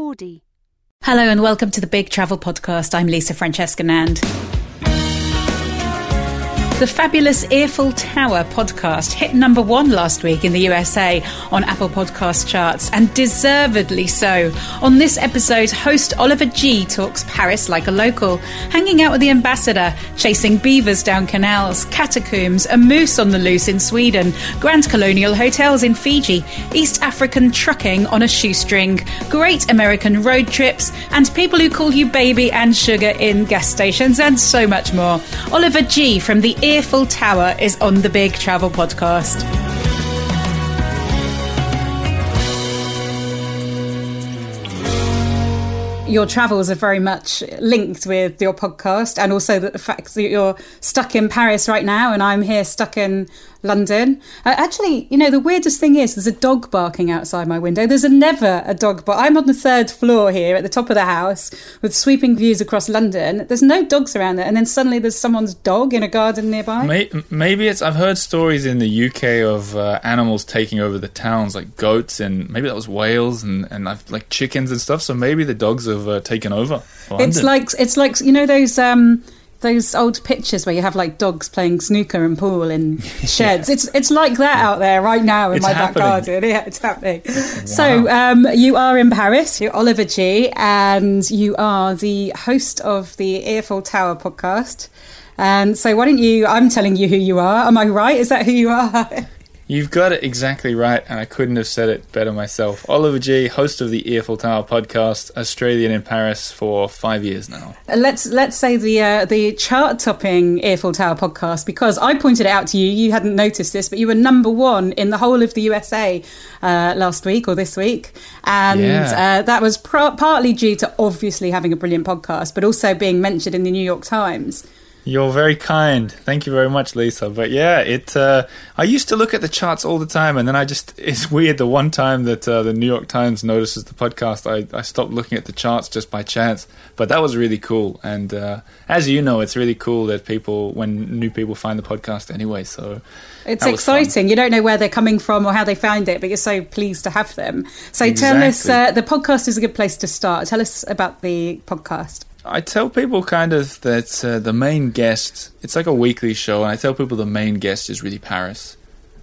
Audi. Hello and welcome to the Big Travel Podcast. I'm Lisa Francesca Nand. The fabulous Earful Tower podcast hit number one last week in the USA on Apple Podcast charts, and deservedly so. On this episode, host Oliver Gee talks Paris like a local, hanging out with the ambassador, chasing beavers down canals, catacombs, a moose on the loose in Sweden, Grand Colonial hotels in Fiji, East African trucking on a shoestring, great American road trips, and people who call you baby and sugar in gas stations, and so much more. Oliver Gee from the Earful Tower is on the Big Travel Podcast. Your travels are very much linked with your podcast, and also the fact that you're stuck in Paris right now, and I'm here stuck in London. Uh, actually, you know, the weirdest thing is there's a dog barking outside my window. There's a never a dog bark. I'm on the third floor here at the top of the house with sweeping views across London. There's no dogs around there. And then suddenly there's someone's dog in a garden nearby. Maybe it's. I've heard stories in the UK of uh, animals taking over the towns, like goats, and maybe that was Wales, and and like chickens and stuff. So maybe the dogs have uh, taken over. London. It's like it's like you know those um those old pictures where you have like dogs playing snooker and pool in sheds. It's it's like that out there right now in It's my back garden. Yeah, it's happening. So um, you are in Paris. You're Oliver Gee, and you are the host of the Earful Tower podcast. And so why don't you? I'm telling you who you are. Am I right? Is that who you are? You've got it exactly right, and I couldn't have said it better myself. Oliver Gee, host of the Earful Tower podcast, Australian in Paris for five years now. let's let's say the uh, the chart topping Earful Tower podcast because I pointed it out to you. You hadn't noticed this, but you were number one in the whole of the USA uh, last week or this week, and Yeah. uh, that was pro- partly due to obviously having a brilliant podcast, but also being mentioned in the New York Times. You're very kind. Thank you very much, Lisa. But yeah, it. Uh, I used to look at the charts all the time, and then I just. It's weird. The one time that uh, the New York Times notices the podcast, I, I stopped looking at the charts just by chance. But that was really cool. And uh, as you know, it's really cool that people, when new people find the podcast anyway. So It's was fun. exciting. You don't know where they're coming from or how they found it, but you're so pleased to have them. So tell us, uh, the podcast is a good place to start. Tell us about the podcast. I tell people kind of that uh, the main guest. It's like a weekly show, and I tell people the main guest is really Paris.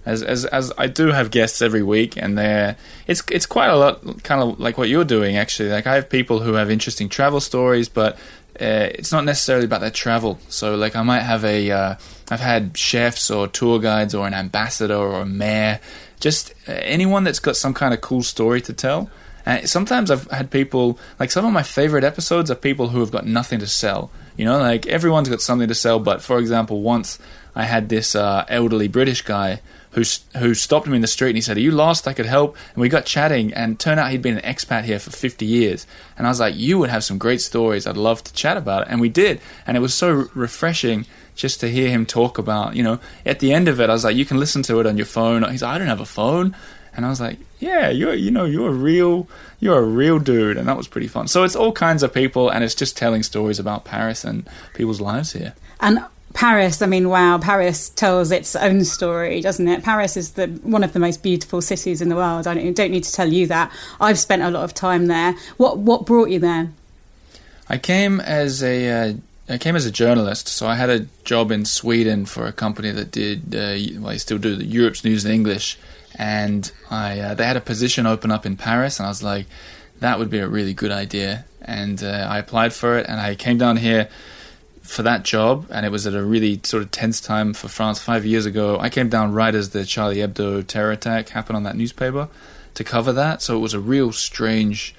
As as as I do have guests every week, and they're it's it's quite a lot, kind of like what you're doing actually. Like I have people who have interesting travel stories, but uh, it's not necessarily about their travel. So like I might have a uh, I've had chefs or tour guides or an ambassador or a mayor, just uh, anyone that's got some kind of cool story to tell. And sometimes I've had people like some of my favorite episodes are people who have got nothing to sell. You know, like everyone's got something to sell. But for example, once I had this uh, elderly British guy who who stopped me in the street and he said, "Are you lost? I could help." And we got chatting, and turned out he'd been an expat here for 50 years. And I was like, "You would have some great stories. I'd love to chat about it." And we did, and it was so re- refreshing just to hear him talk about. You know, at the end of it, I was like, "You can listen to it on your phone." He's like, "I don't have a phone." And I was like, "Yeah, you're you know you're a real you're a real dude," and that was pretty fun. So it's all kinds of people, and it's just telling stories about Paris and people's lives here. And Paris, I mean, wow, Paris tells its own story, doesn't it? Paris is the one of the most beautiful cities in the world. I don't, don't need to tell you that. I've spent a lot of time there. What what brought you there? I came as a uh, I came as a journalist, so I had a job in Sweden for a company that did uh, well, I still do the Europe's news in English, and I uh, they had a position open up in Paris, and I was like, that would be a really good idea, and uh, I applied for it, and I came down here for that job, and it was at a really sort of tense time for France five years ago. I came down right as the Charlie Hebdo terror attack happened on that newspaper to cover that, so it was a real strange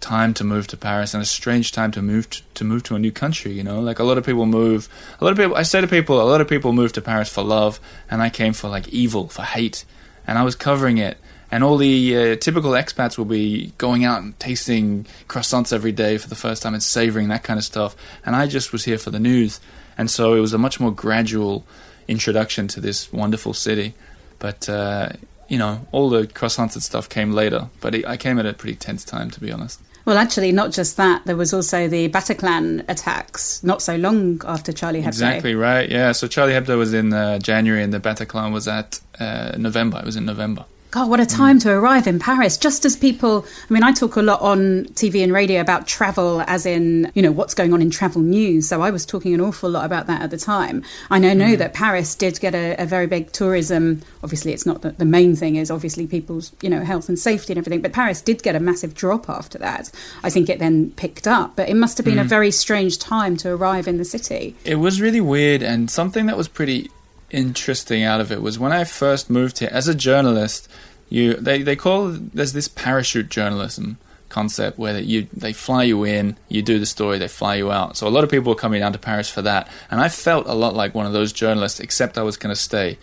time to move to Paris and a strange time to move to, to move to a new country. You know, like a lot of people move. A lot of people. I say to people, a lot of people move to Paris for love, and I came for like evil, for hate, and I was covering it. And all the uh, typical expats will be going out and tasting croissants every day for the first time and savoring that kind of stuff. And I just was here for the news, and so it was a much more gradual introduction to this wonderful city. But uh, you know, all the croissants and stuff came later. But it, I came at a pretty tense time, to be honest. Well, actually, not just that. There was also the Bataclan attacks not so long after Charlie Hebdo. Exactly right. Yeah. So Charlie Hebdo was in uh, January, and the Bataclan was at uh, November. It was in November. God, what a time to arrive in Paris. Just as people, I mean, I talk a lot on TV and radio about travel, as in, you know, what's going on in travel news. So I was talking an awful lot about that at the time. I know, know mm. that Paris did get a, a, very big tourism. Obviously, it's not the, the main thing is obviously people's, you know, health and safety and everything. But Paris did get a massive drop after that. I think it then picked up. But it must have been mm. a very strange time to arrive in the city. It was really weird and something that was pretty interesting out of it was when I first moved here as a journalist. You they they call there's this parachute journalism concept where that you they fly you in, you do the story, they fly you out. So a lot of people were coming down to Paris for that, and I felt a lot like one of those journalists, except I was going to stay.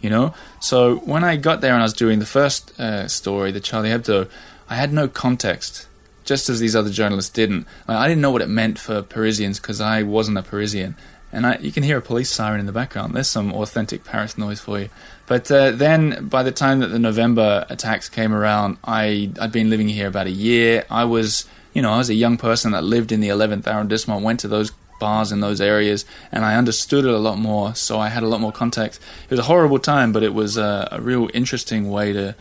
You know, so when I got there and I was doing the first uh, story, the Charlie Hebdo, I had no context, just as these other journalists didn't. Like, I didn't know what it meant for Parisians because I wasn't a Parisian and I, you can hear a police siren in the background. There's some authentic Paris noise for you. But uh, then, by the time that the November attacks came around, I I'd been living here about a year. I was, you know, I was a young person that lived in the 11th arrondissement, went to those bars in those areas, and I understood it a lot more. So I had a lot more context. It was a horrible time, but it was a, a real interesting way to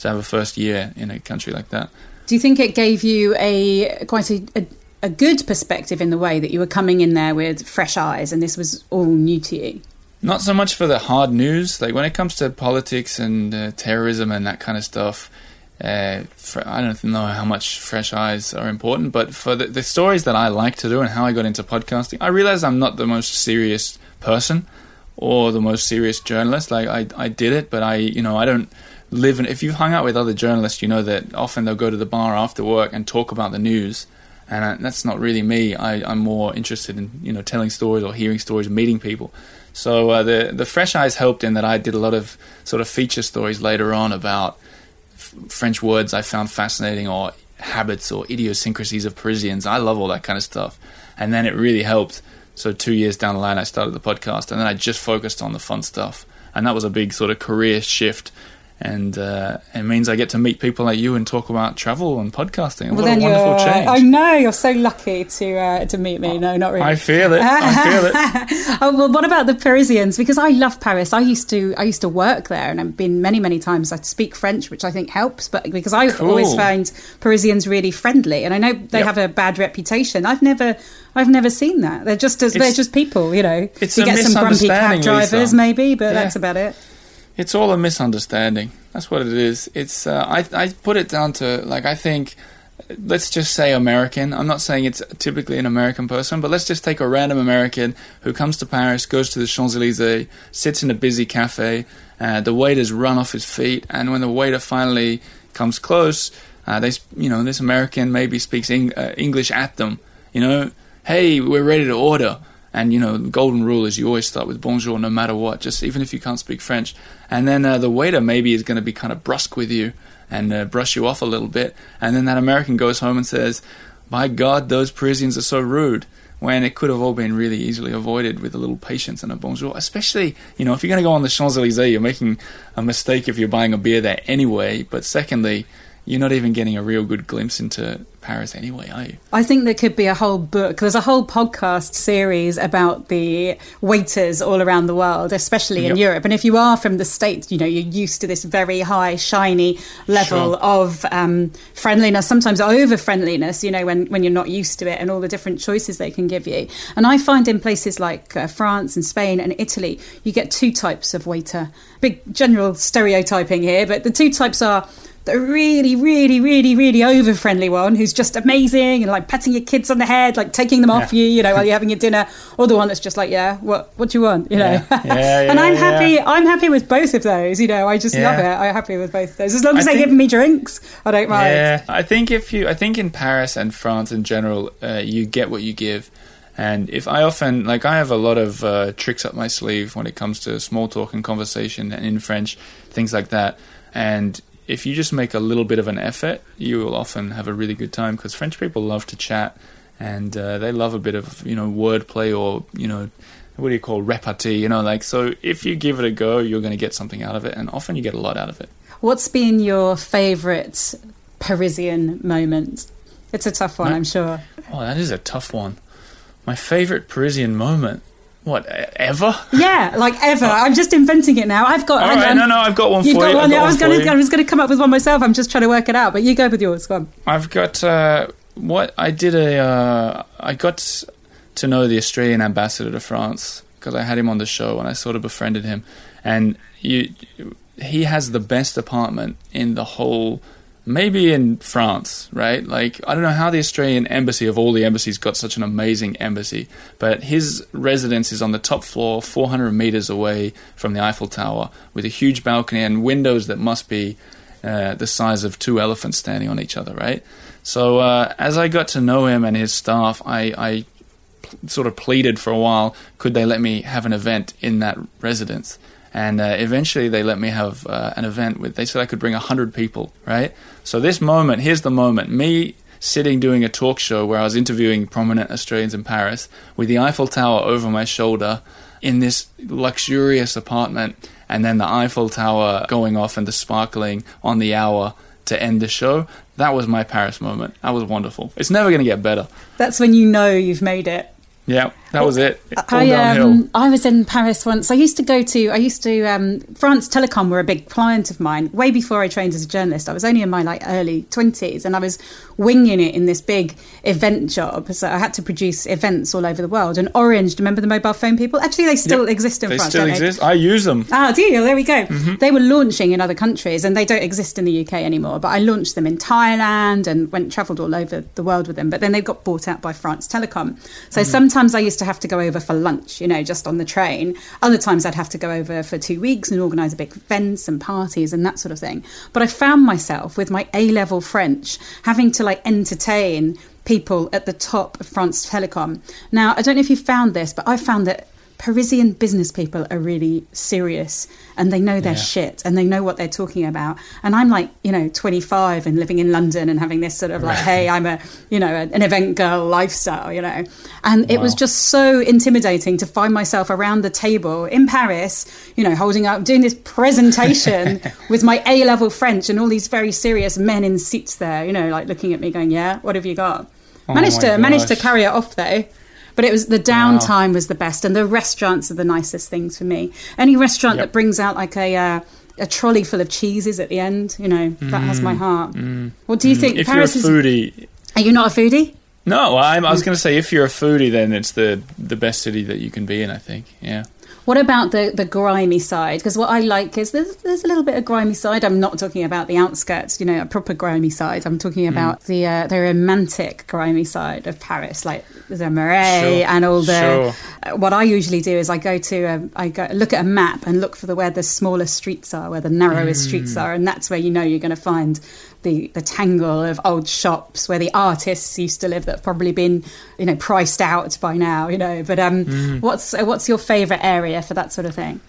to have a first year in a country like that. Do you think it gave you a quite a, a a good perspective in the way that you were coming in there with fresh eyes and this was all new to you? Not so much for the hard news. Like when it comes to politics and uh, terrorism and that kind of stuff, uh, for, I don't know how much fresh eyes are important, but for the, the, stories that I like to do and how I got into podcasting, I realize I'm not the most serious person or the most serious journalist. Like I, I did it, but I, you know, I don't live in. If you've hung out with other journalists, you know that often they'll go to the bar after work and talk about the news and uh, that's not really me. I, am more interested in you know telling stories or hearing stories, meeting people. So uh, the the Fresh Eyes helped in that I did a lot of sort of feature stories later on about f- French words I found fascinating or habits or idiosyncrasies of Parisians. I love all that kind of stuff, and then it really helped. So two years down the line, I started the podcast, and then I just focused on the fun stuff, and that was a big sort of career shift and uh, it means I get to meet people like you and talk about travel and podcasting. Well, what a wonderful change! I know you're so lucky to uh, to meet me. No, not really. I feel it. I feel it. oh, well, what about the Parisians? Because I love Paris. I used to I used to work there, and I've been many many times. I speak French, which I think helps, but because I cool. always find Parisians really friendly, and I know they yep. have a bad reputation. I've never I've never seen that. They're just as, they're just people, you know. It's you get some grumpy cab drivers, Lisa. maybe, but yeah. that's about it. It's all a misunderstanding. That's what it is. It's uh, I I put it down to like I think let's just say American. I'm not saying it's typically an American person, but let's just take a random American who comes to Paris, goes to the Champs Elysees, sits in a busy cafe. Uh, the waiter's run off his feet, and when the waiter finally comes close, uh, they you know this American maybe speaks Eng- uh, English at them. You know, hey, we're ready to order. And you know, the golden rule is you always start with bonjour no matter what, just even if you can't speak French. And then uh, the waiter maybe is going to be kind of brusque with you and uh, brush you off a little bit. And then that American goes home and says, "My God, those Parisians are so rude." When it could have all been really easily avoided with a little patience and a bonjour. Especially, you know, if you're going to go on the Champs Elysees, you're making a mistake if you're buying a beer there anyway. But secondly, you're not even getting a real good glimpse into Paris anyway, are you? I think there could be a whole book. There's a whole podcast series about the waiters all around the world, especially in. Europe. And if you are from the States, you know, you're used to this very high, shiny level sure. of um, friendliness, sometimes over friendliness, you know, when, when you're not used to it and all the different choices they can give you. And I find in places like uh, France and Spain and Italy, you get two types of waiter. Big general stereotyping here, but the two types are the really, really, really, really over friendly one who's just amazing and like patting your kids on the head, like taking them off you, you know, while you're having your dinner, or the one that's just like, yeah, what what do you want, you know? Yeah. Yeah, and I'm happy. I'm happy with both of those. You know, I just love it. I'm happy with both of those as long as I they think, give me drinks. I don't mind. Yeah, I think if you, I think in Paris and France in general, uh, you get what you give. And if I often, like, I have a lot of uh, tricks up my sleeve when it comes to small talk and conversation and in French, things like that. And if you just make a little bit of an effort, you will often have a really good time because French people love to chat and uh, they love a bit of you know wordplay or you know what do you call repartee you know like so if you give it a go you're going to get something out of it and often you get a lot out of it. What's been your favorite parisian moment? It's a tough one My, i'm sure. Oh that is a tough one. My favorite parisian moment What ever? Yeah, like ever. I'm just inventing it now. I've got. All right, no, no, I've got one for got you. one. Yeah, I was going to. I was going to come up with one myself. I'm just trying to work it out. But you go with yours. Go on. I've got uh, what I did a uh, I got to know the Australian ambassador to France because I had him on the show and I sort of befriended him, and you, he has the best apartment in the whole. Maybe in France, right? Like, I don't know how the Australian embassy of all the embassies got such an amazing embassy, but his residence is on the top floor, 400 meters away from the Eiffel Tower, with a huge balcony and windows that must be uh, the size of two elephants standing on each other, right? So uh, as I got to know him and his staff, I, I pl- sort of pleaded for a while, could they let me have an event in that residence? And uh, eventually they let me have uh, an event with, they said I could bring 100 people, right? So this moment, here's the moment. Me sitting doing a talk show where I was interviewing prominent Australians in Paris with the Eiffel Tower over my shoulder in this luxurious apartment and then the Eiffel Tower going off and the sparkling on the hour to end the show. That was my Paris moment. That was wonderful. It's never going to get better. That's when you know you've made it. Yeah, that was it. I, um, I was in Paris once. I used to go to, I used to, um, France Telecom were a big client of mine way before I trained as a journalist. I was only in my like early 20s and I was winging it in this big event job. So I had to produce events all over the world. And Orange, remember the mobile phone people? Actually, they still Yep. exist in they France. still they? exist. I use them. Ah, do you? There we go. Mm-hmm. They were launching in other countries and they don't exist in the UK anymore. But I launched them in Thailand and went travelled all over the world with them. But then they got bought out by France Telecom. So Mm-hmm. sometimes I used to have to go over for lunch, you know, just on the train. Other times I'd have to go over for two weeks and organise a big events and parties and that sort of thing. But I found myself with my A level French having to like entertain people at the top of France Telecom. Now, I don't know if you found this, but I found that Parisian business people are really serious and they know their Yeah. shit and they know what they're talking about. And I'm like, you know, 25 and living in London and having this sort of like, hey, I'm a, you know, an event girl lifestyle, you know. And it was just so intimidating to find myself around the table in Paris, you know, holding up, doing this presentation with my A level French and all these very serious men in seats there, you know, like looking at me going, yeah, what have you got? Oh managed to managed to carry it off though. But it was the downtime was the best, and the restaurants are the nicest things for me. Any restaurant Yep. that brings out like a uh, a trolley full of cheeses at the end, you know, that has my heart. What do you think? Mm. If Paris you're a is. foodie, Are you not a foodie? no, I'm, I was going to say if you're a foodie, then it's the the best city that you can be in. I think. Yeah. What about the, the grimy side? Because what I like is there's, there's a little bit of grimy side. I'm not talking about the outskirts, you know, a proper grimy side. I'm talking about the uh, the romantic grimy side of Paris, like the Marais Sure, and all the. sure. Uh, What I usually do is I go to um, I go look at a map and look for the where the smaller streets are, where the narrowest streets are, and that's where you know you're going to find the the tangle of old shops where the artists used to live that have probably been you know priced out by now, you know. But um, what's uh, what's your favourite area for that sort of thing?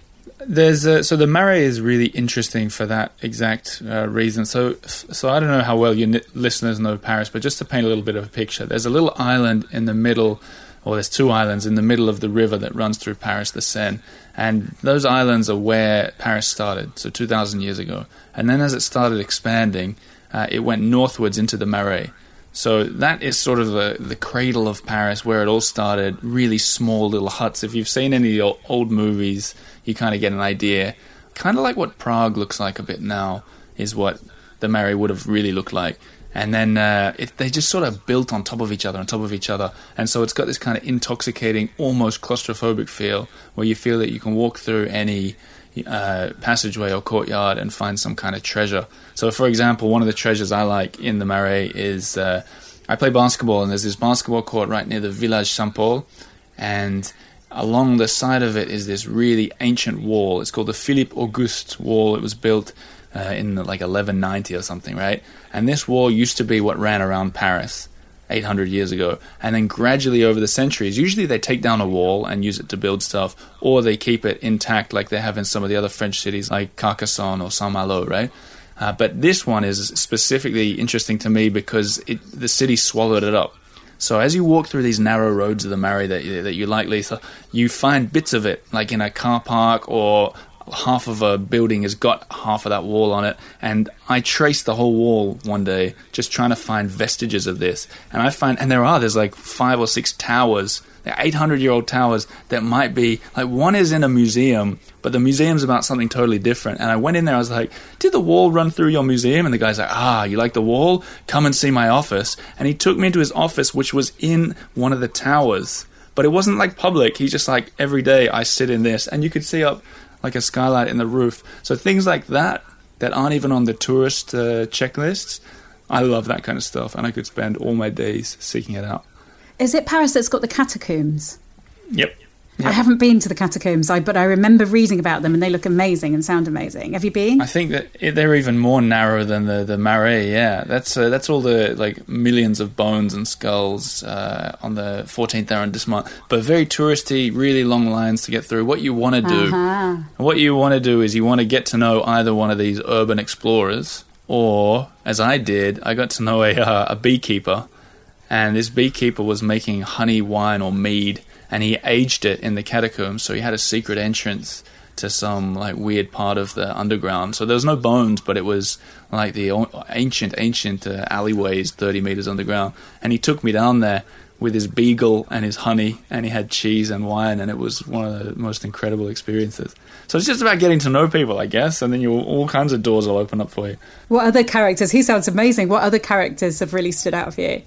There's uh, so the Marais is really interesting for that exact uh, reason. So so I don't know how well your listeners know Paris, but just to paint a little bit of a picture, there's a little island in the middle, or there's two islands in the middle of the river that runs through Paris, the Seine, and those islands are where Paris started, so 2,000 years ago. And then as it started expanding, uh, it went northwards into the Marais. So that is sort of the, the cradle of Paris where it all started. Really small little huts. If you've seen any old, old movies, you kind of get an idea. Kind of like what Prague looks like a bit now is what the Marais would have really looked like. And then uh, it, they just sort of built on top of each other, on top of each other. And so it's got this kind of intoxicating, almost claustrophobic feel where you feel that you can walk through any uh, passageway or courtyard and find some kind of treasure. So, for example, one of the treasures I like in the Marais is uh, I play basketball, and there's this basketball court right near the Village Saint Paul, and along the side of it is this really ancient wall. It's called the Philippe Auguste Wall. It was built uh, in like 1190 or something, right? And this wall used to be what ran around Paris. 800 years ago. And then gradually over the centuries, usually they take down a wall and use it to build stuff, or they keep it intact like they have in some of the other French cities like Carcassonne or Saint Malo, right? Uh, but this one is specifically interesting to me because it, the city swallowed it up. So as you walk through these narrow roads of the Marais that that you like, Lisa, you find bits of it, like in a car park or half of a building has got half of that wall on it. And I traced the whole wall one day, just trying to find vestiges of this. And I find, and there are, there's like five or six towers They're 800 year old towers that might be like one is in a museum, but the museum's about something totally different. And I went in there, I was like, Did the wall run through your museum? And the guy's like, Ah, you like the wall? Come and see my office. And he took me into his office, which was in one of the towers. But it wasn't like public. He's just like, Every day I sit in this. And you could see up like a skylight in the roof. So things like that that aren't even on the tourist uh, checklists. I love that kind of stuff, and I could spend all my days seeking it out. Is it Paris that's got the catacombs? Yep. I haven't been to the catacombs, I, but I remember reading about them, and they look amazing and sound amazing. Have you been? I think that they're even more narrow than the the Marais. Yeah, that's uh, that's all the like millions of bones and skulls uh, on the 14th arrondissement, but very touristy, really long lines to get through. What you want to do, Uh-huh. what you want to do is you want to get to know either one of these urban explorers, or as I did, I got to know a uh, a beekeeper, and this beekeeper was making honey wine or mead, and he aged it in the catacombs, so he had a secret entrance to some like weird part of the underground. So there was no bones, but it was like the ancient, ancient uh, alleyways, thirty meters underground. And he took me down there with his beagle and his honey, and he had cheese and wine, and it was one of the most incredible experiences. So it's just about getting to know people, I guess, and then you all kinds of doors will open up for you. What other characters? He sounds amazing. What other characters have really stood out for you?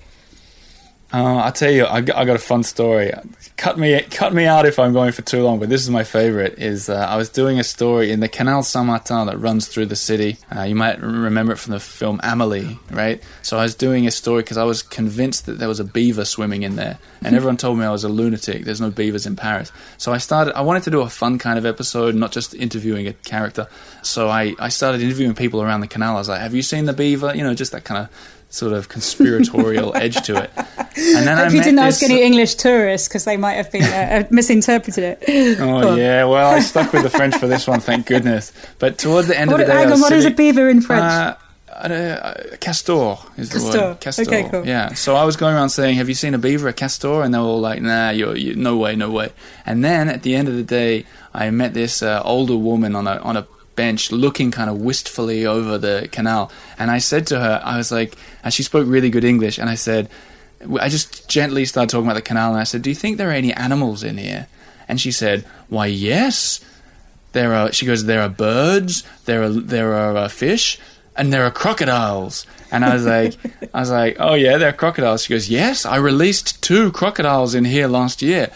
Uh, I'll tell you, I got, I got a fun story. Cut me, cut me out if I'm going for too long, but this is my favorite. Is uh, I was doing a story in the Canal Saint-Martin that runs through the city. Uh, you might remember it from the film Amelie, right? So I was doing a story because I was convinced that there was a beaver swimming in there, and everyone told me I was a lunatic. There's no beavers in Paris. So I started. I wanted to do a fun kind of episode, not just interviewing a character. So I, I started interviewing people around the canal. I was like, "Have you seen the beaver?" You know, just that kind of sort of conspiratorial edge to it. And then I Hope you didn't ask any English tourists because they might have been uh, uh, misinterpreted it. Oh yeah, well I stuck with the French for this one, thank goodness. But towards the end What, of the day, I hang on, what is a beaver in French? Uh, uh, castor is the Castor. word. Castor. Okay, cool. Yeah. So I was going around saying, "Have you seen a beaver, a castor?" And they were all like, "Nah, you're, you, no way, no way." And then at the end of the day, I met this uh, older woman on a on a bench, looking kind of wistfully over the canal. And I said to her, I was like, and she spoke really good English, and I said, I just gently started talking about the canal, and I said, "Do you think there are any animals in here?" And she said, "Why, yes." There are. She goes. There are birds. There are. There are uh, fish, and there are crocodiles. And I was like, I was like, oh yeah, there are crocodiles. She goes, yes, I released two crocodiles in here last year.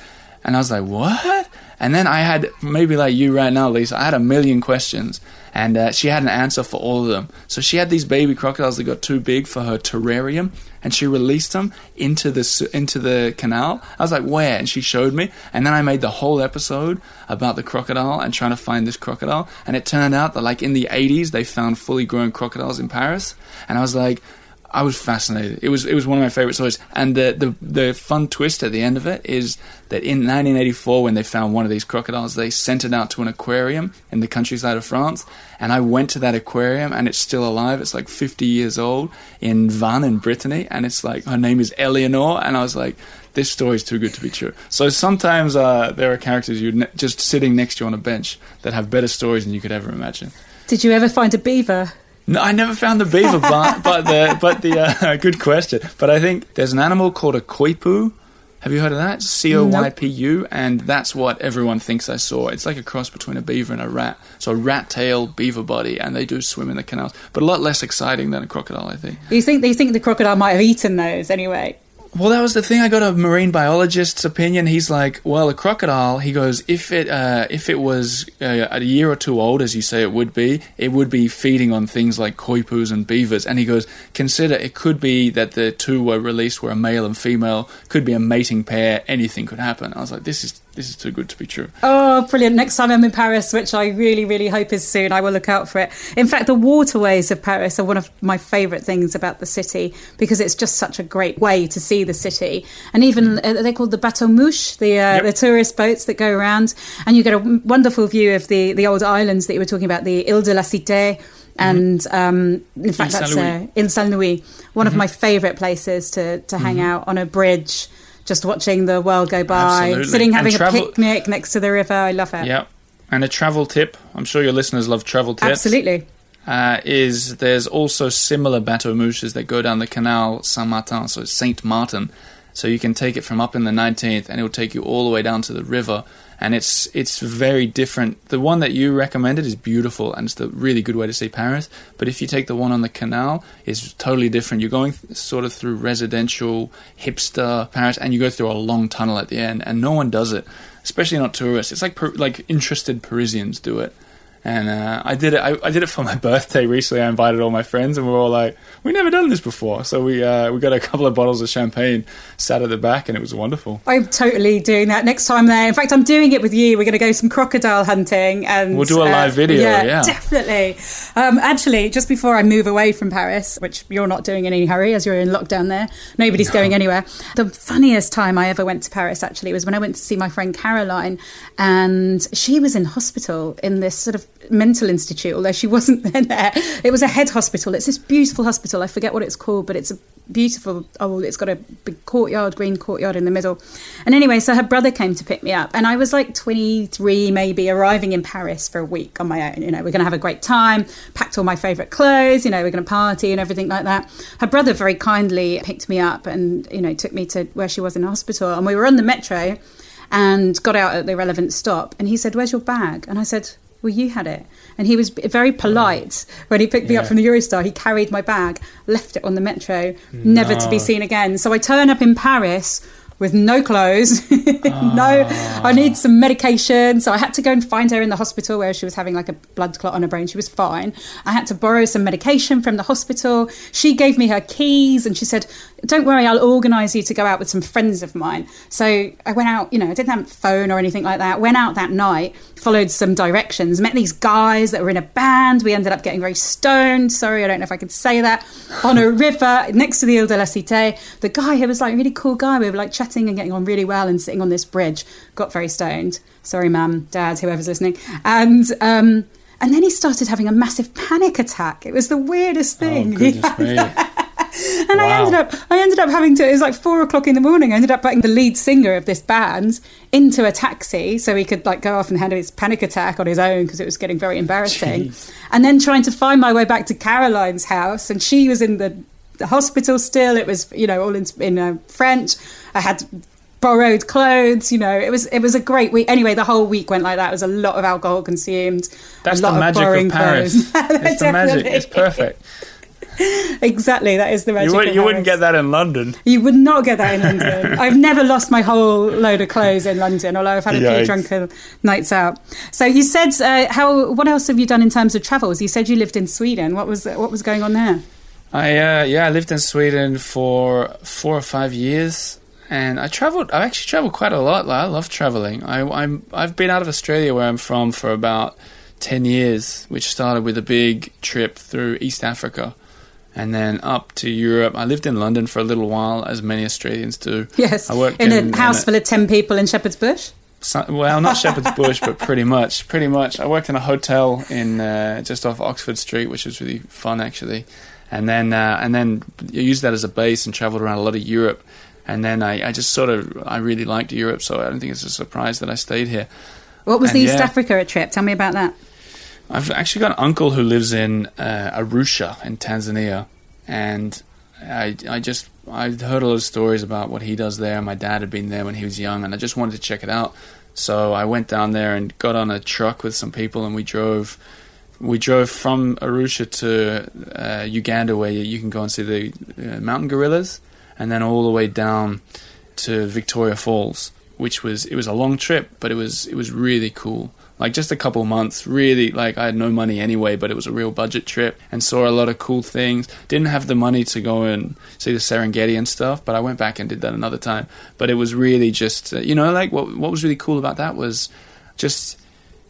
And I was like, what? And then I had maybe like you right now, Lisa. I had a million questions, and uh, she had an answer for all of them. So she had these baby crocodiles that got too big for her terrarium, and she released them into the into the canal. I was like, where? And she showed me, and then I made the whole episode about the crocodile and trying to find this crocodile. And it turned out that like in the 80s, they found fully grown crocodiles in Paris, and I was like. I was fascinated. It was it was one of my favorite stories, and the, the the fun twist at the end of it is that in 1984, when they found one of these crocodiles, they sent it out to an aquarium in the countryside of France, and I went to that aquarium, and it's still alive. It's like 50 years old in Vannes in Brittany, and it's like her name is Eleanor, and I was like, this story is too good to be true. So sometimes uh, there are characters you're ne- just sitting next to you on a bench that have better stories than you could ever imagine. Did you ever find a beaver? No, I never found the beaver, but but the but the uh, good question. But I think there's an animal called a coypu. Have you heard of that? C O Y P U, and that's what everyone thinks I saw. It's like a cross between a beaver and a rat. So a rat tail, beaver body, and they do swim in the canals, but a lot less exciting than a crocodile, I think. You think they think the crocodile might have eaten those anyway? Well, that was the thing. I got a marine biologist's opinion. He's like, "Well, a crocodile." He goes, "If it uh, if it was uh, a year or two old, as you say it would be, it would be feeding on things like coypus and beavers." And he goes, "Consider it could be that the two were released were a male and female. Could be a mating pair. Anything could happen." I was like, "This is this is too good to be true." Oh, brilliant. Next time I'm in Paris, which I really, really hope is soon, I will look out for it. In fact, the waterways of Paris are one of my favourite things about the city because it's just such a great way to see the city. And even uh, they're called the bateau mouche, the, uh, Yep. the tourist boats that go around. And you get a wonderful view of the, the old islands that you were talking about, the Ile de la Cité. And um, in fact, that's uh, in Saint Louis, one of my favourite places to, to hang out on a bridge, just watching the world go by, Absolutely. sitting having travel- a picnic next to the river. I love it. Yeah. And a travel tip. I'm sure your listeners love travel tips. Absolutely. uh, is there's also similar bateau mouches that go down the canal Saint Martin, so it's Saint Martin, So you can take it from up in the 19th, and it will take you all the way down to the river, and it's it's very different. The one that you recommended is beautiful, and it's the really good way to see Paris. But if you take the one on the canal, it's totally different. You're going th- sort of through residential hipster Paris, and you go through a long tunnel at the end, and no one does it, especially not tourists. It's like per- like interested Parisians do it. And uh, I did it. I, I, did it for my birthday recently. I invited all my friends, and we are all like, "We never done this before." So we uh, we got a couple of bottles of champagne, sat at the back, and it was wonderful. I'm totally doing that next time there. In fact, I'm doing it with you. We're going to go some crocodile hunting, and we'll do a live uh, video. Yeah, yeah. definitely. Um, actually, just before I move away from Paris, which you're not doing in any hurry as you're in lockdown there, nobody's no. going anywhere. The funniest time I ever went to Paris actually was when I went to see my friend Caroline, and she was in hospital in this sort of mental institute, although she wasn't then there. It was a head hospital. It's this beautiful hospital. I forget what it's called, but it's a beautiful oh it's got a big courtyard green courtyard in the middle and anyway so her brother came to pick me up and i was like 23 maybe arriving in paris for a week on my own you know we're going to have a great time packed all my favorite clothes you know we're going to party and everything like that her brother very kindly picked me up and you know took me to where she was in hospital and we were on the metro and got out at the relevant stop and he said where's your bag and i said well, you had it. And he was very polite when he picked me up from the Eurostar. He carried my bag, left it on the metro, no. never to be seen again. So I turn up in Paris with no clothes. no, I ah. need some medication. So I had to go and find her in the hospital where she was having like a blood clot on her brain. She was fine. I had to borrow some medication from the hospital. She gave me her keys and she said, Don't worry, I'll organise you to go out with some friends of mine. So I went out, you know, I didn't have a phone or anything like that. Went out that night, followed some directions, met these guys that were in a band. We ended up getting very stoned. Sorry, I don't know if I could say that. On a river next to the Ile de la Cité. The guy who was like a really cool guy, we were like chatting and getting on really well and sitting on this bridge. Got very stoned. Sorry, mum, dad, whoever's listening. And um, and then he started having a massive panic attack. It was the weirdest thing. Oh, and wow. I ended up I ended up having to it was like four o'clock in the morning. I ended up putting the lead singer of this band into a taxi so he could like go off and handle his panic attack on his own because it was getting very embarrassing. Jeez. And then trying to find my way back to Caroline's house and she was in the, the hospital still. It was you know all in, in uh, French. I had borrowed clothes. You know, it was it was a great week. Anyway, the whole week went like that. It was a lot of alcohol consumed. That's the magic of, of Paris. it's the magic. It's perfect. exactly, that is the magic. You, would, you wouldn't get that in London. You would not get that in London. I've never lost my whole load of clothes in London, although I've had a Yikes. few drunken nights out. So you said, uh, how? What else have you done in terms of travels? You said you lived in Sweden. What was what was going on there? I uh, yeah, I lived in Sweden for four or five years and I traveled. I actually traveled quite a lot. Like, I love traveling. I, I'm I've been out of Australia, where I'm from, for about ten years, which started with a big trip through East Africa, and then up to Europe. I lived in London for a little while, as many Australians do. Yes, I worked in, in a house in a, full of ten people in Shepherd's Bush. So, well, not Shepherd's Bush, but pretty much, pretty much. I worked in a hotel in uh, just off Oxford Street, which was really fun actually. And then, uh, and then I used that as a base and traveled around a lot of Europe and then I, I just sort of I really liked Europe, so I don't think it's a surprise that I stayed here. What was and the East yeah, Africa trip? Tell me about that. I've actually got an uncle who lives in uh, Arusha in Tanzania, and I I just I heard a lot of stories about what he does there. My dad had been there when he was young, and I just wanted to check it out. So I went down there and got on a truck with some people, and we drove. We drove from Arusha to uh, Uganda, where you can go and see the uh, mountain gorillas and then all the way down to Victoria Falls, which was it was a long trip, but it was it was really cool. Like just a couple months, really like I had no money anyway, but it was a real budget trip and saw a lot of cool things. Didn't have the money to go and see the Serengeti and stuff, but I went back and did that another time. But it was really just uh, you know like what what was really cool about that was just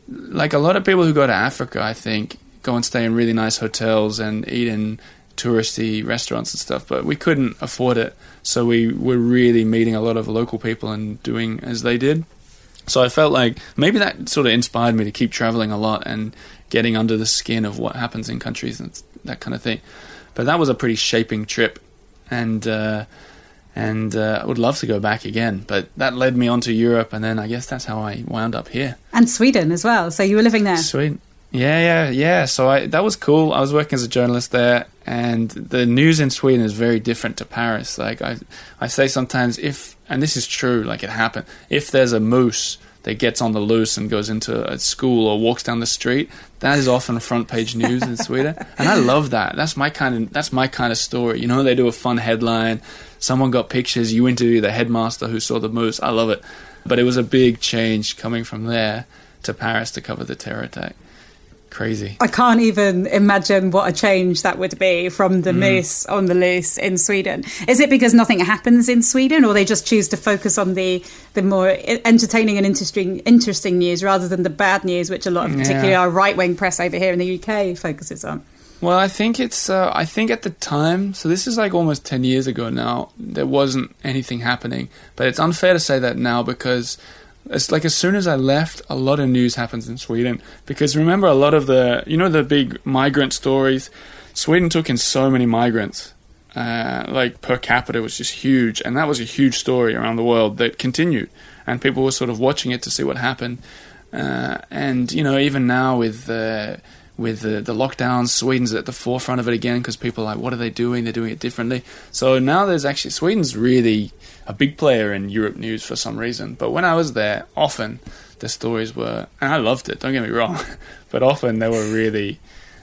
like a lot of people who go to Africa, I think, go and stay in really nice hotels and eat in touristy restaurants and stuff, but we couldn't afford it. So we were really meeting a lot of local people and doing as they did. So I felt like maybe that sort of inspired me to keep traveling a lot and getting under the skin of what happens in countries and that kind of thing. But that was a pretty shaping trip, and uh, and uh, I would love to go back again. But that led me on to Europe, and then I guess that's how I wound up here. And Sweden as well. So you were living there. Sweden. Yeah, yeah, yeah. So I, that was cool. I was working as a journalist there, and the news in Sweden is very different to Paris. Like I, I say sometimes, if and this is true, like it happened. If there's a moose that gets on the loose and goes into a school or walks down the street, that is often front page news in Sweden, and I love that. That's my kind of that's my kind of story. You know, they do a fun headline. Someone got pictures. You interview the headmaster who saw the moose. I love it. But it was a big change coming from there to Paris to cover the terror attack crazy. I can't even imagine what a change that would be from the mm. moose on the loose in Sweden. Is it because nothing happens in Sweden, or they just choose to focus on the the more entertaining and interesting interesting news rather than the bad news, which a lot of particularly yeah. our right wing press over here in the UK focuses on? Well, I think it's. Uh, I think at the time, so this is like almost ten years ago now. There wasn't anything happening, but it's unfair to say that now because it's like as soon as I left, a lot of news happens in Sweden because remember a lot of the you know the big migrant stories. Sweden took in so many migrants, uh, like per capita was just huge, and that was a huge story around the world that continued, and people were sort of watching it to see what happened. Uh, and you know, even now with uh, with the, the lockdowns, Sweden's at the forefront of it again because people are like, what are they doing? They're doing it differently. So now there's actually Sweden's really a big player in Europe news for some reason. But when I was there, often the stories were, and I loved it. Don't get me wrong, but often they were really,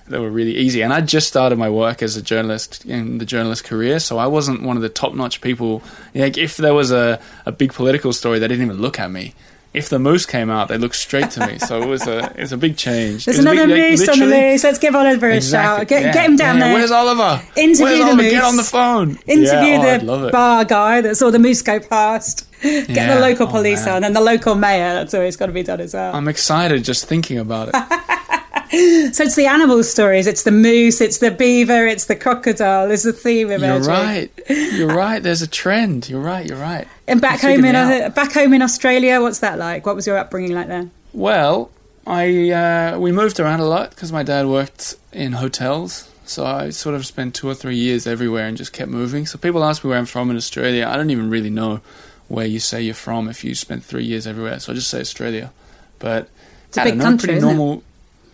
they were really easy. And I just started my work as a journalist in the journalist career, so I wasn't one of the top notch people. Like if there was a a big political story, they didn't even look at me if the moose came out, they looked straight to me. So it was a it's a big change. There's another big, moose like, on the loose. Let's give Oliver exactly, a shout. Get, yeah, get him down yeah, there. Where's Oliver? Interview Where's the Oliver? moose. Get on the phone. Interview yeah, oh, the bar guy that saw the moose go past. Get the local oh, police man. on and the local mayor. That's always got to be done as well. I'm excited just thinking about it. so it's the animal stories. It's the moose. It's the beaver. It's the crocodile. Is the theme You're right. You're right. There's a trend. You're right. You're right. And back home in uh, back home in Australia, what's that like? What was your upbringing like there? Well, I uh, we moved around a lot because my dad worked in hotels. So I sort of spent two or three years everywhere and just kept moving. So people ask me where I'm from in Australia. I don't even really know where you say you're from if you spent three years everywhere. So I just say Australia. But it's a big know, country, pretty normal.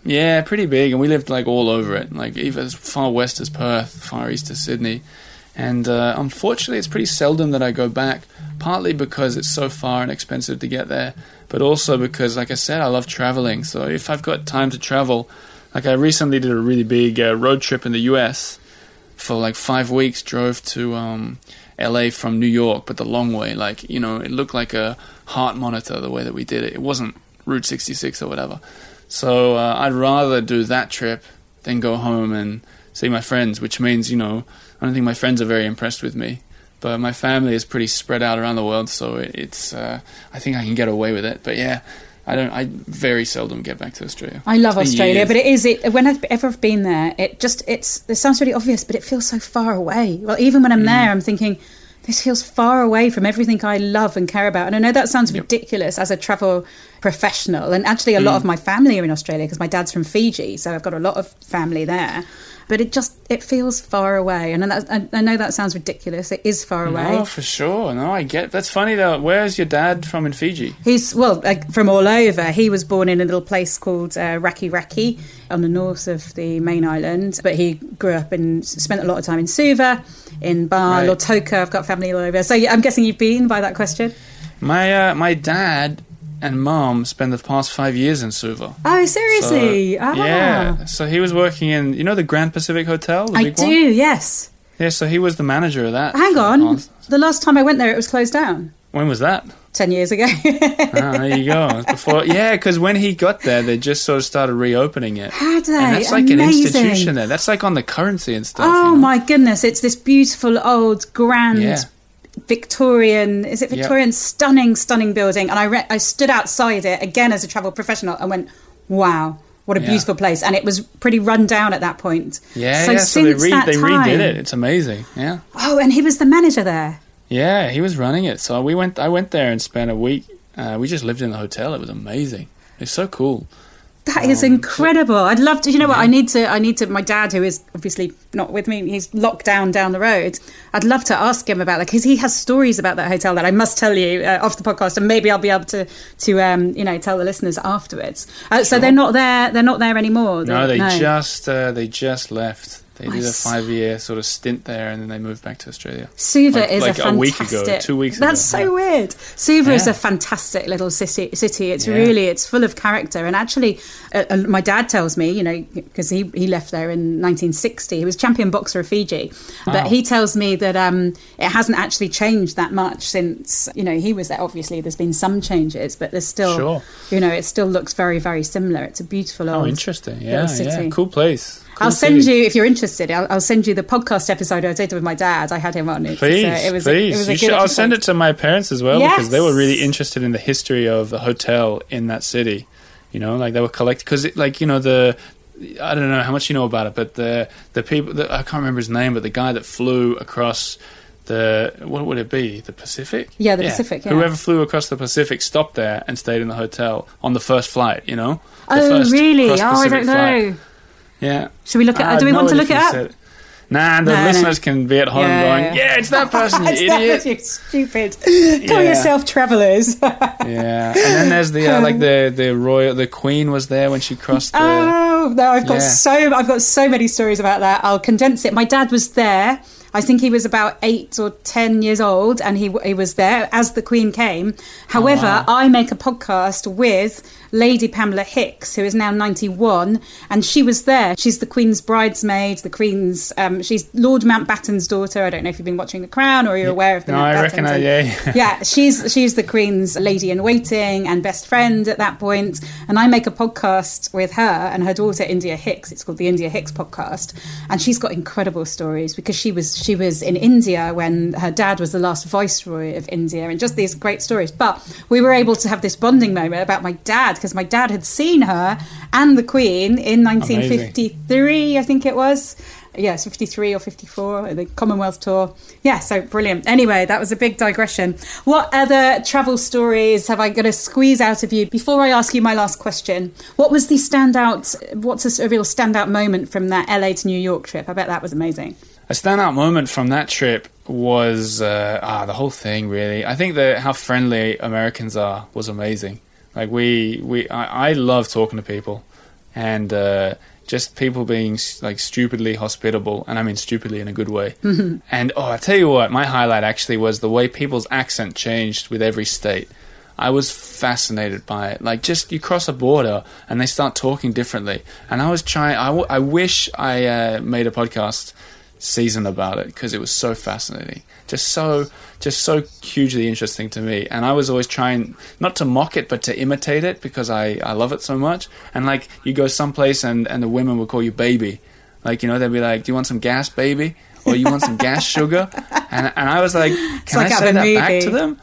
Yeah, pretty big, and we lived like all over it, like even as far west as Perth, far east as Sydney. And uh, unfortunately, it's pretty seldom that I go back, partly because it's so far and expensive to get there, but also because, like I said, I love traveling. So if I've got time to travel, like I recently did a really big uh, road trip in the US for like five weeks, drove to um, LA from New York, but the long way. Like, you know, it looked like a heart monitor the way that we did it. It wasn't Route 66 or whatever. So uh, I'd rather do that trip than go home and see my friends, which means, you know, I don't think my friends are very impressed with me. But my family is pretty spread out around the world, so it's. Uh, I think I can get away with it. But yeah, I don't. I very seldom get back to Australia. I love Australia, years. but it is it. When I've ever been there, it just it's. It sounds really obvious, but it feels so far away. Well, even when I'm mm. there, I'm thinking this feels far away from everything I love and care about. And I know that sounds yep. ridiculous as a travel professional. And actually, a mm. lot of my family are in Australia because my dad's from Fiji. So I've got a lot of family there. But it just it feels far away. And that, I, know that sounds ridiculous. It is far away. oh for sure. No i get that's funny though. Where's your dad from in fiji? He's well like, from all over. He was born in a little place called uh, Rakiraki on the north of the main island. But he grew up and spent a lot of time in suva in bar right. Lautoka. I've got family all over. So i'm guessing you've been by that question? My uh, my dad and mom spent the past five years in Suva. Oh, seriously? So, ah. Yeah. So he was working in, you know, the Grand Pacific Hotel? I do, one? yes. Yeah, so he was the manager of that. Hang on. The, the last time I went there, it was closed down. When was that? Ten years ago. ah, there you go. Before, yeah, because when he got there, they just sort of started reopening it. Had they? And that's like Amazing. an institution there. That's like on the currency and stuff. Oh you know? my goodness! It's this beautiful old grand yeah. Victorian, is it Victorian? Yep. Stunning, stunning building. And I re- I stood outside it again as a travel professional and went, wow, what a yeah. beautiful place. And it was pretty run down at that point. Yeah, so yeah. So they, re- they time, redid it. It's amazing. Yeah. Oh, and he was the manager there. Yeah, he was running it. So we went. I went there and spent a week. Uh, we just lived in the hotel. It was amazing. It's so cool. That is Um, incredible. I'd love to. You know what? I need to. I need to. My dad, who is obviously not with me, he's locked down down the road. I'd love to ask him about that because he has stories about that hotel that I must tell you uh, off the podcast, and maybe I'll be able to to um, you know tell the listeners afterwards. Uh, So they're not there. They're not there anymore. No, they no. just uh, they just left. They did a five year sort of stint there, and then they moved back to Australia. Suva Like- is like a a week fantastic. ago, two weeks ago. That's ago, so weird. Suva is a fantastic little city. City. It's Yeah. really it's full of character. And actually, uh, uh, my dad tells me, you know, because he he left there in 1960. He was champion boxer of Fiji, but Wow. he tells me that um, it hasn't actually changed that much since you know he was there. Obviously, there's been some changes, but there's still, Sure. you know, it still looks very very similar. It's a beautiful Oh, old. interesting. Yeah, city. yeah. Cool place. I'll send city. you if you're interested. I'll, I'll send you the podcast episode I did with my dad. I had him on. It's, Please, uh, it was a- please. it was a you good should, I'll send it to my parents as well because they were really interested in the history of the hotel in that city. You know, like they were collecting because, like, you know, the I don't know how much you know about it, but the the people the, I can't remember his name, but the guy that flew across the what would it be? The Pacific? Yeah, the Pacific, yeah. Whoever flew across the Pacific stopped there and stayed in the hotel on the first flight. You know? The Oh, really? Oh, I don't flight. Yeah. Should we look at? I do we want to look at it up? said Nah, the No, no. listeners can be at home Yeah, going, yeah, yeah, yeah. it's that person, you It's that- idiot. you stupid. Call yourself travellers. Yeah, and then there's the uh, like the the royal the queen was there when she crossed the. oh no, I've got so I've got so many stories about that. I'll condense it. My dad was there. I think he was about eight or ten years old, and he he was there as the Queen came. However, wow. I make a podcast with Lady Pamela Hicks, who is now ninety one, and she was there. She's the Queen's bridesmaid. The Queen's um, she's Lord Mountbatten's daughter. I don't know if you've been watching The Crown or you're aware of the No, I reckon I yeah. yeah. yeah, she's she's the Queen's lady in waiting and best friend at that point. And I make a podcast with her and her daughter India Hicks. It's called the India Hicks podcast, and she's got incredible stories because she was she was in India when her dad was the last viceroy of India, and just these great stories. But we were able to have this bonding moment about my dad because my dad had seen her and the Queen in 1953, I think it was. Yes, 53 or 54, the Commonwealth tour. Yeah, so brilliant. Anyway, that was a big digression. What other travel stories have I got to squeeze out of you before I ask you my last question? What was the standout, what's a, a real standout moment from that LA to New York trip? I bet that was amazing. A standout moment from that trip was uh, ah the whole thing really. I think that how friendly Americans are was amazing. Like we we I, I love talking to people, and uh, just people being like stupidly hospitable, and I mean stupidly in a good way. And oh, I tell you what, my highlight actually was the way people's accent changed with every state. I was fascinated by it. Like, just you cross a border and they start talking differently. And I was trying. I, w- I wish I uh, made a podcast season about it because it was so fascinating. Just so, just so hugely interesting to me. And I was always trying not to mock it, but to imitate it because I, I love it so much. And like, you go someplace and and the women will call you baby. Like, you know, they'll be like, "Do you want some gas, baby?" Or you want some gas, sugar? And and I was like, "Can I say that back to them?"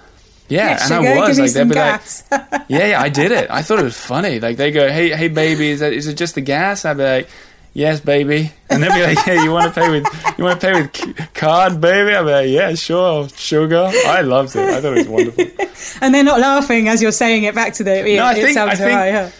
Yeah, Yeah, and sugar, I was like, they'd be gas. like, yeah, yeah, I did it. I thought it was funny. Like they go, "Hey, hey, baby, is that is it just the gas?" I'd be like, "Yes, baby," and they'd be like, "Yeah, you want to pay with you want to pay with card, baby?" Be like, "Yeah, sure, sugar." I loved it. I thought it was wonderful. And they're not laughing as you're saying it back to them. It, No, I it think- sounds I think- right, yeah.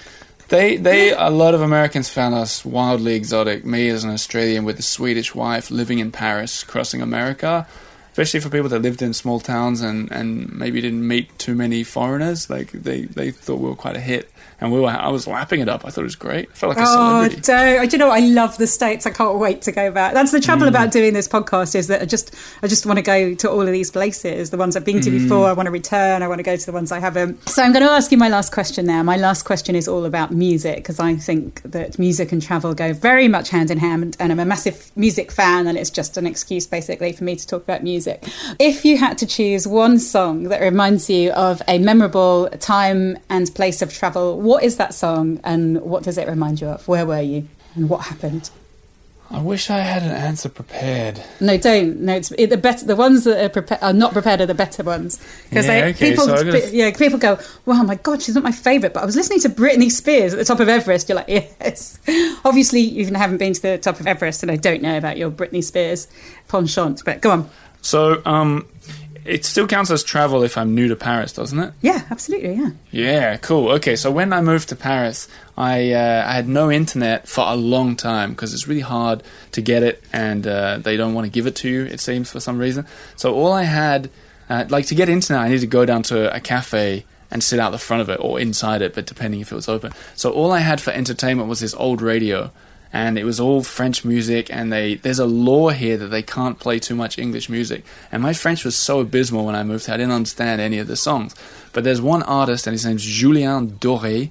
They, they, a lot of Americans found us wildly exotic. Me as an Australian with a Swedish wife living in Paris, crossing America, especially for people that lived in small towns and, and maybe didn't meet too many foreigners. Like they, they thought we were quite a hit, and we were. I was lapping it up. I thought it was great. I felt like a Oh, celebrity. don't! Do you know? I love the states. I can't wait to go back. That's the trouble Mm. about doing this podcast is that I just I just want to go to all of these places. The ones I've been to Mm. before. I want to return. I want to go to the ones I haven't. So I'm going to ask you my last question now. My last question is all about music because I think that music and travel go very much hand in hand, and I'm a massive music fan, and it's just an excuse basically for me to talk about music. If you had to choose one song that reminds you of a memorable time and place of travel, what is that song, and what does it remind you of? Where were you, and what happened? I wish I had an answer prepared. No, don't. No, it's it, the better. The ones that are, prepa- are not prepared are the better ones because Yeah, okay, people, so I'm yeah, people go, "Wow, my God, she's not my favorite." But I was listening to Britney Spears at the top of Everest. You're like, yes. Obviously, you haven't been to the top of Everest, and I don't know about your Britney Spears penchant. But go on. So, um, it still counts as travel if I'm new to Paris, doesn't it? Yeah, absolutely. Yeah. Yeah, cool. Okay, so when I moved to Paris, I uh, I had no internet for a long time because it's really hard to get it, and uh, they don't want to give it to you. It seems for some reason. So all I had, uh, like to get internet, I needed to go down to a cafe and sit out the front of it or inside it, but depending if it was open. So all I had for entertainment was this old radio and it was all French music. And they there's a law here that they can't play too much English music. And my French was so abysmal when I moved here, I didn't understand any of the songs. But there's one artist, and his name's Julien Doré,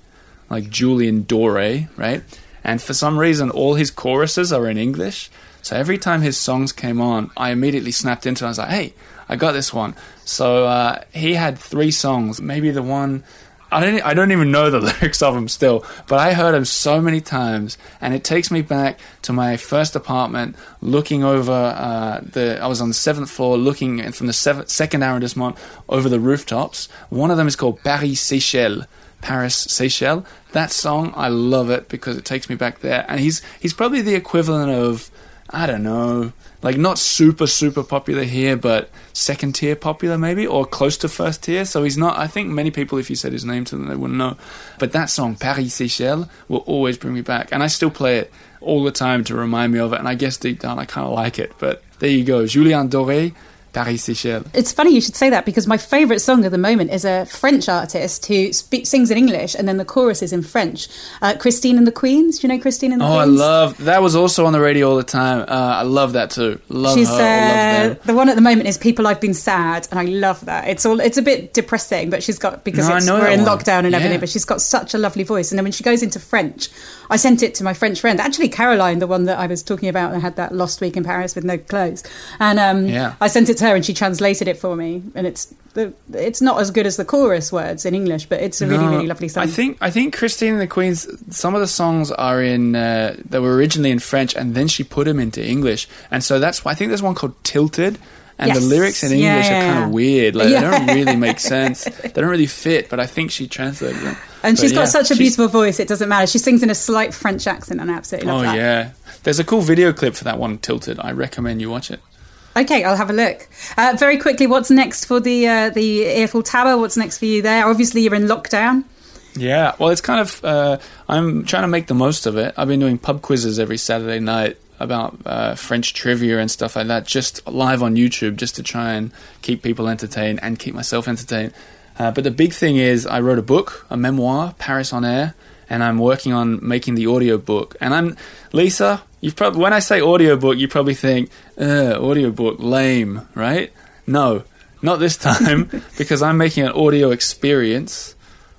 like Julian Doré, right? And for some reason, all his choruses are in English. So every time his songs came on, I immediately snapped into it. I was like, hey, I got this one. So uh, he had three songs. Maybe the one I don't I don't even know the lyrics of them still, but I heard them so many times, and it takes me back to my first apartment, looking over uh, the. I was on the seventh floor, looking from the seventh, second arrondissement over the rooftops. One of them is called Paris Seychelles. Paris Seychelles. That song, I love it because it takes me back there. And he's he's probably the equivalent of I don't know, like not super super popular here, but second tier popular maybe, or close to first tier. So he's not. I think many people, if you said his name to them, they wouldn't know. But that song Paris Seychelles will always bring me back, and I still play it all the time to remind me of it. And I guess deep down I kind of like it. But there you go, Julien Doré. Paris Seychelles. It's funny you should say that because my favourite song at the moment is a French artist who sings in English and then the chorus is in French. Uh, Christine and the Queens. Do you know Christine and the oh, Queens? Oh, I love that. Was also on the radio all the time. Uh, I love that too. Love She's, her. Uh, love the one at the moment is "People I've Been Sad," and I love that. It's all. It's a bit depressing, but she's got because No, I know we're in one. lockdown and everything. But she's got such a lovely voice. And then when she goes into French, I sent it to my French friend, actually Caroline, the one that I was talking about, and had that lost week in Paris with no clothes. And um, Yeah. I sent it to her, and she translated it for me. And it's the, it's not as good as the chorus words in English, but it's a really No, really lovely song. I think I think Christine and the Queens. Some of the songs are in. Uh, they were originally in French, and then she put them into English, and so that's why I think there's one called Tilted. And the lyrics in English yeah, are kind yeah. of weird. Like Yeah. they don't really make sense. They don't really fit. But I think she translated them. and But she's yeah, got such a she's- beautiful voice; it doesn't matter. She sings in a slight French accent, and I absolutely love Oh that. yeah, there's a cool video clip for that one, Tilted. I recommend you watch it. Okay, I'll have a look. Uh, very quickly, what's next for the uh, the Earful Tower? What's next for you there? Obviously, you're in lockdown. Yeah, well, it's kind of. Uh, I'm trying to make the most of it. I've been doing pub quizzes every Saturday night about uh, French trivia and stuff like that, just live on YouTube, just to try and keep people entertained and keep myself entertained. Uh, but the big thing is, I wrote a book, a memoir, Paris on Air, and I'm working on making the audio book. And I'm Lisa. You've probably when I say audio book, you probably think, uh, audio book, lame, right? No, not this time, because I'm making an audio experience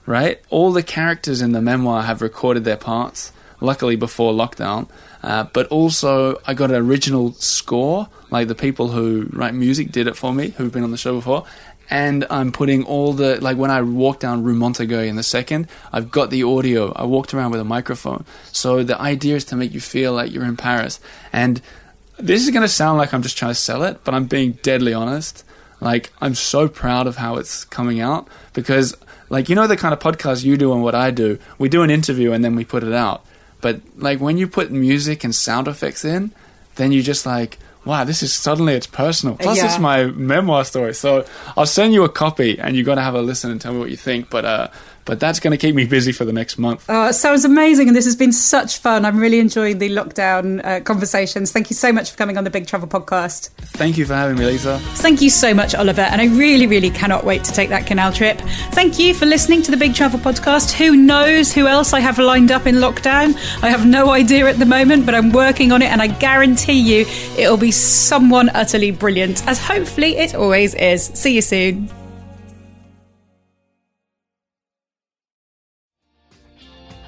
right? All the characters in the memoir have recorded their parts, luckily before lockdown. Uh, but also, I got an original score, like the people who write music did it for me, who've been on the show before. And I'm putting all the, like when I walk down Rue Montorgueil in the second, I've got the audio. I walked around with a microphone. So the idea is to make you feel like you're in Paris. And this is going to sound like I'm just trying to sell it, but I'm being deadly honest. Like, I'm so proud of how it's coming out because, like, you know, the kind of podcast you do and what I do, we do an interview and then we put it out. But, like, when you put music and sound effects in, then you just like, wow, this is suddenly it's personal. Plus, Yeah. it's my memoir story. So I'll send you a copy and you got to have a listen and tell me what you think. But, uh, but that's going to keep me busy for the next month. Oh, it sounds amazing, and this has been such fun. I'm really enjoying the lockdown uh, conversations. Thank you so much for coming on the Big Travel Podcast. Thank you for having me, Lisa. Thank you so much, Oliver, and I really, really cannot wait to take that canal trip. Thank you for listening to the Big Travel Podcast. Who knows who else I have lined up in lockdown? I have no idea at the moment, but I'm working on it, and I guarantee you it'll be someone utterly brilliant, as hopefully it always is. See you soon.